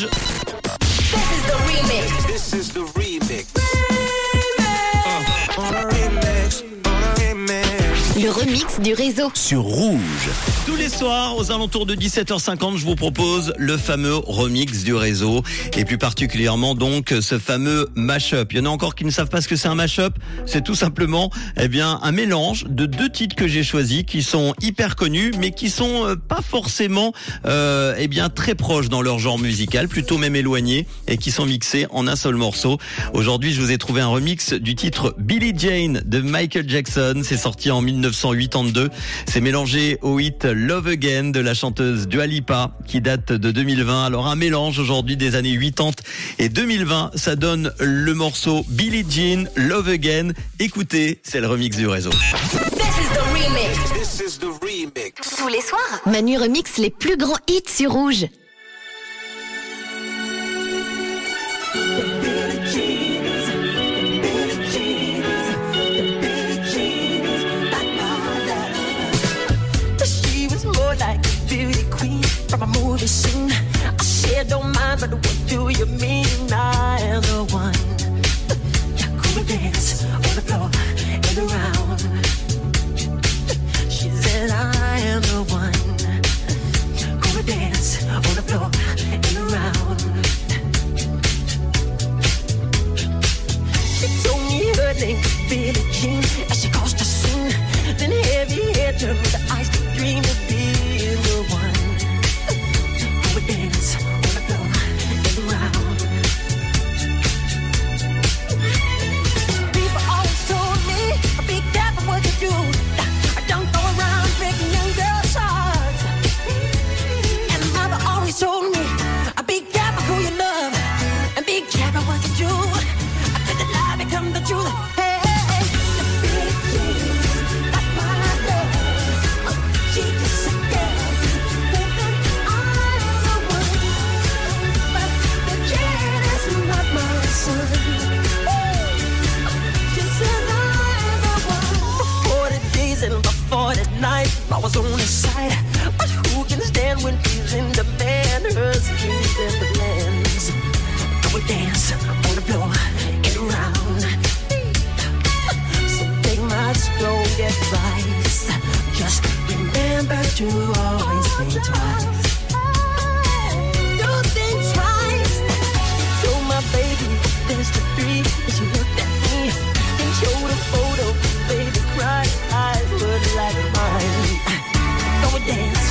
Rouge. This is the remix. Le remix du réseau. Sur Rouge. Tous les soirs, aux alentours de 17h50, je vous propose le fameux remix du réseau. Et plus particulièrement, donc, ce fameux mash-up. Il y en a encore qui ne savent pas ce que c'est un mash-up. C'est tout simplement, eh bien, un mélange de deux titres que j'ai choisis qui sont hyper connus, mais qui sont euh, pas forcément, euh, eh bien, très proches dans leur genre musical, plutôt même éloignés, et qui sont mixés en un seul morceau. Aujourd'hui, je vous ai trouvé un remix du titre Billie Jane de Michael Jackson. C'est sorti en 1982. C'est mélangé au hit Love Again de la chanteuse Dua Lipa qui date de 2020. Alors un mélange aujourd'hui des années 80 et 2020. Ça donne le morceau Billie Jean Love Again. Écoutez, c'est le remix du réseau. This is the remix. Tous les soirs, Manu remix les plus grands hits sur Rouge. A. I said, don't mind, but what do you mean? I am the one who would dance on the floor and around. She said, I am the one who would dance on the floor and around. She told me her name was Billie Jean advice. Just remember to always think twice. Do think twice. Show my baby there's the three. And she looked at me and showed a photo. Baby cried, eyes were like mine. Go dance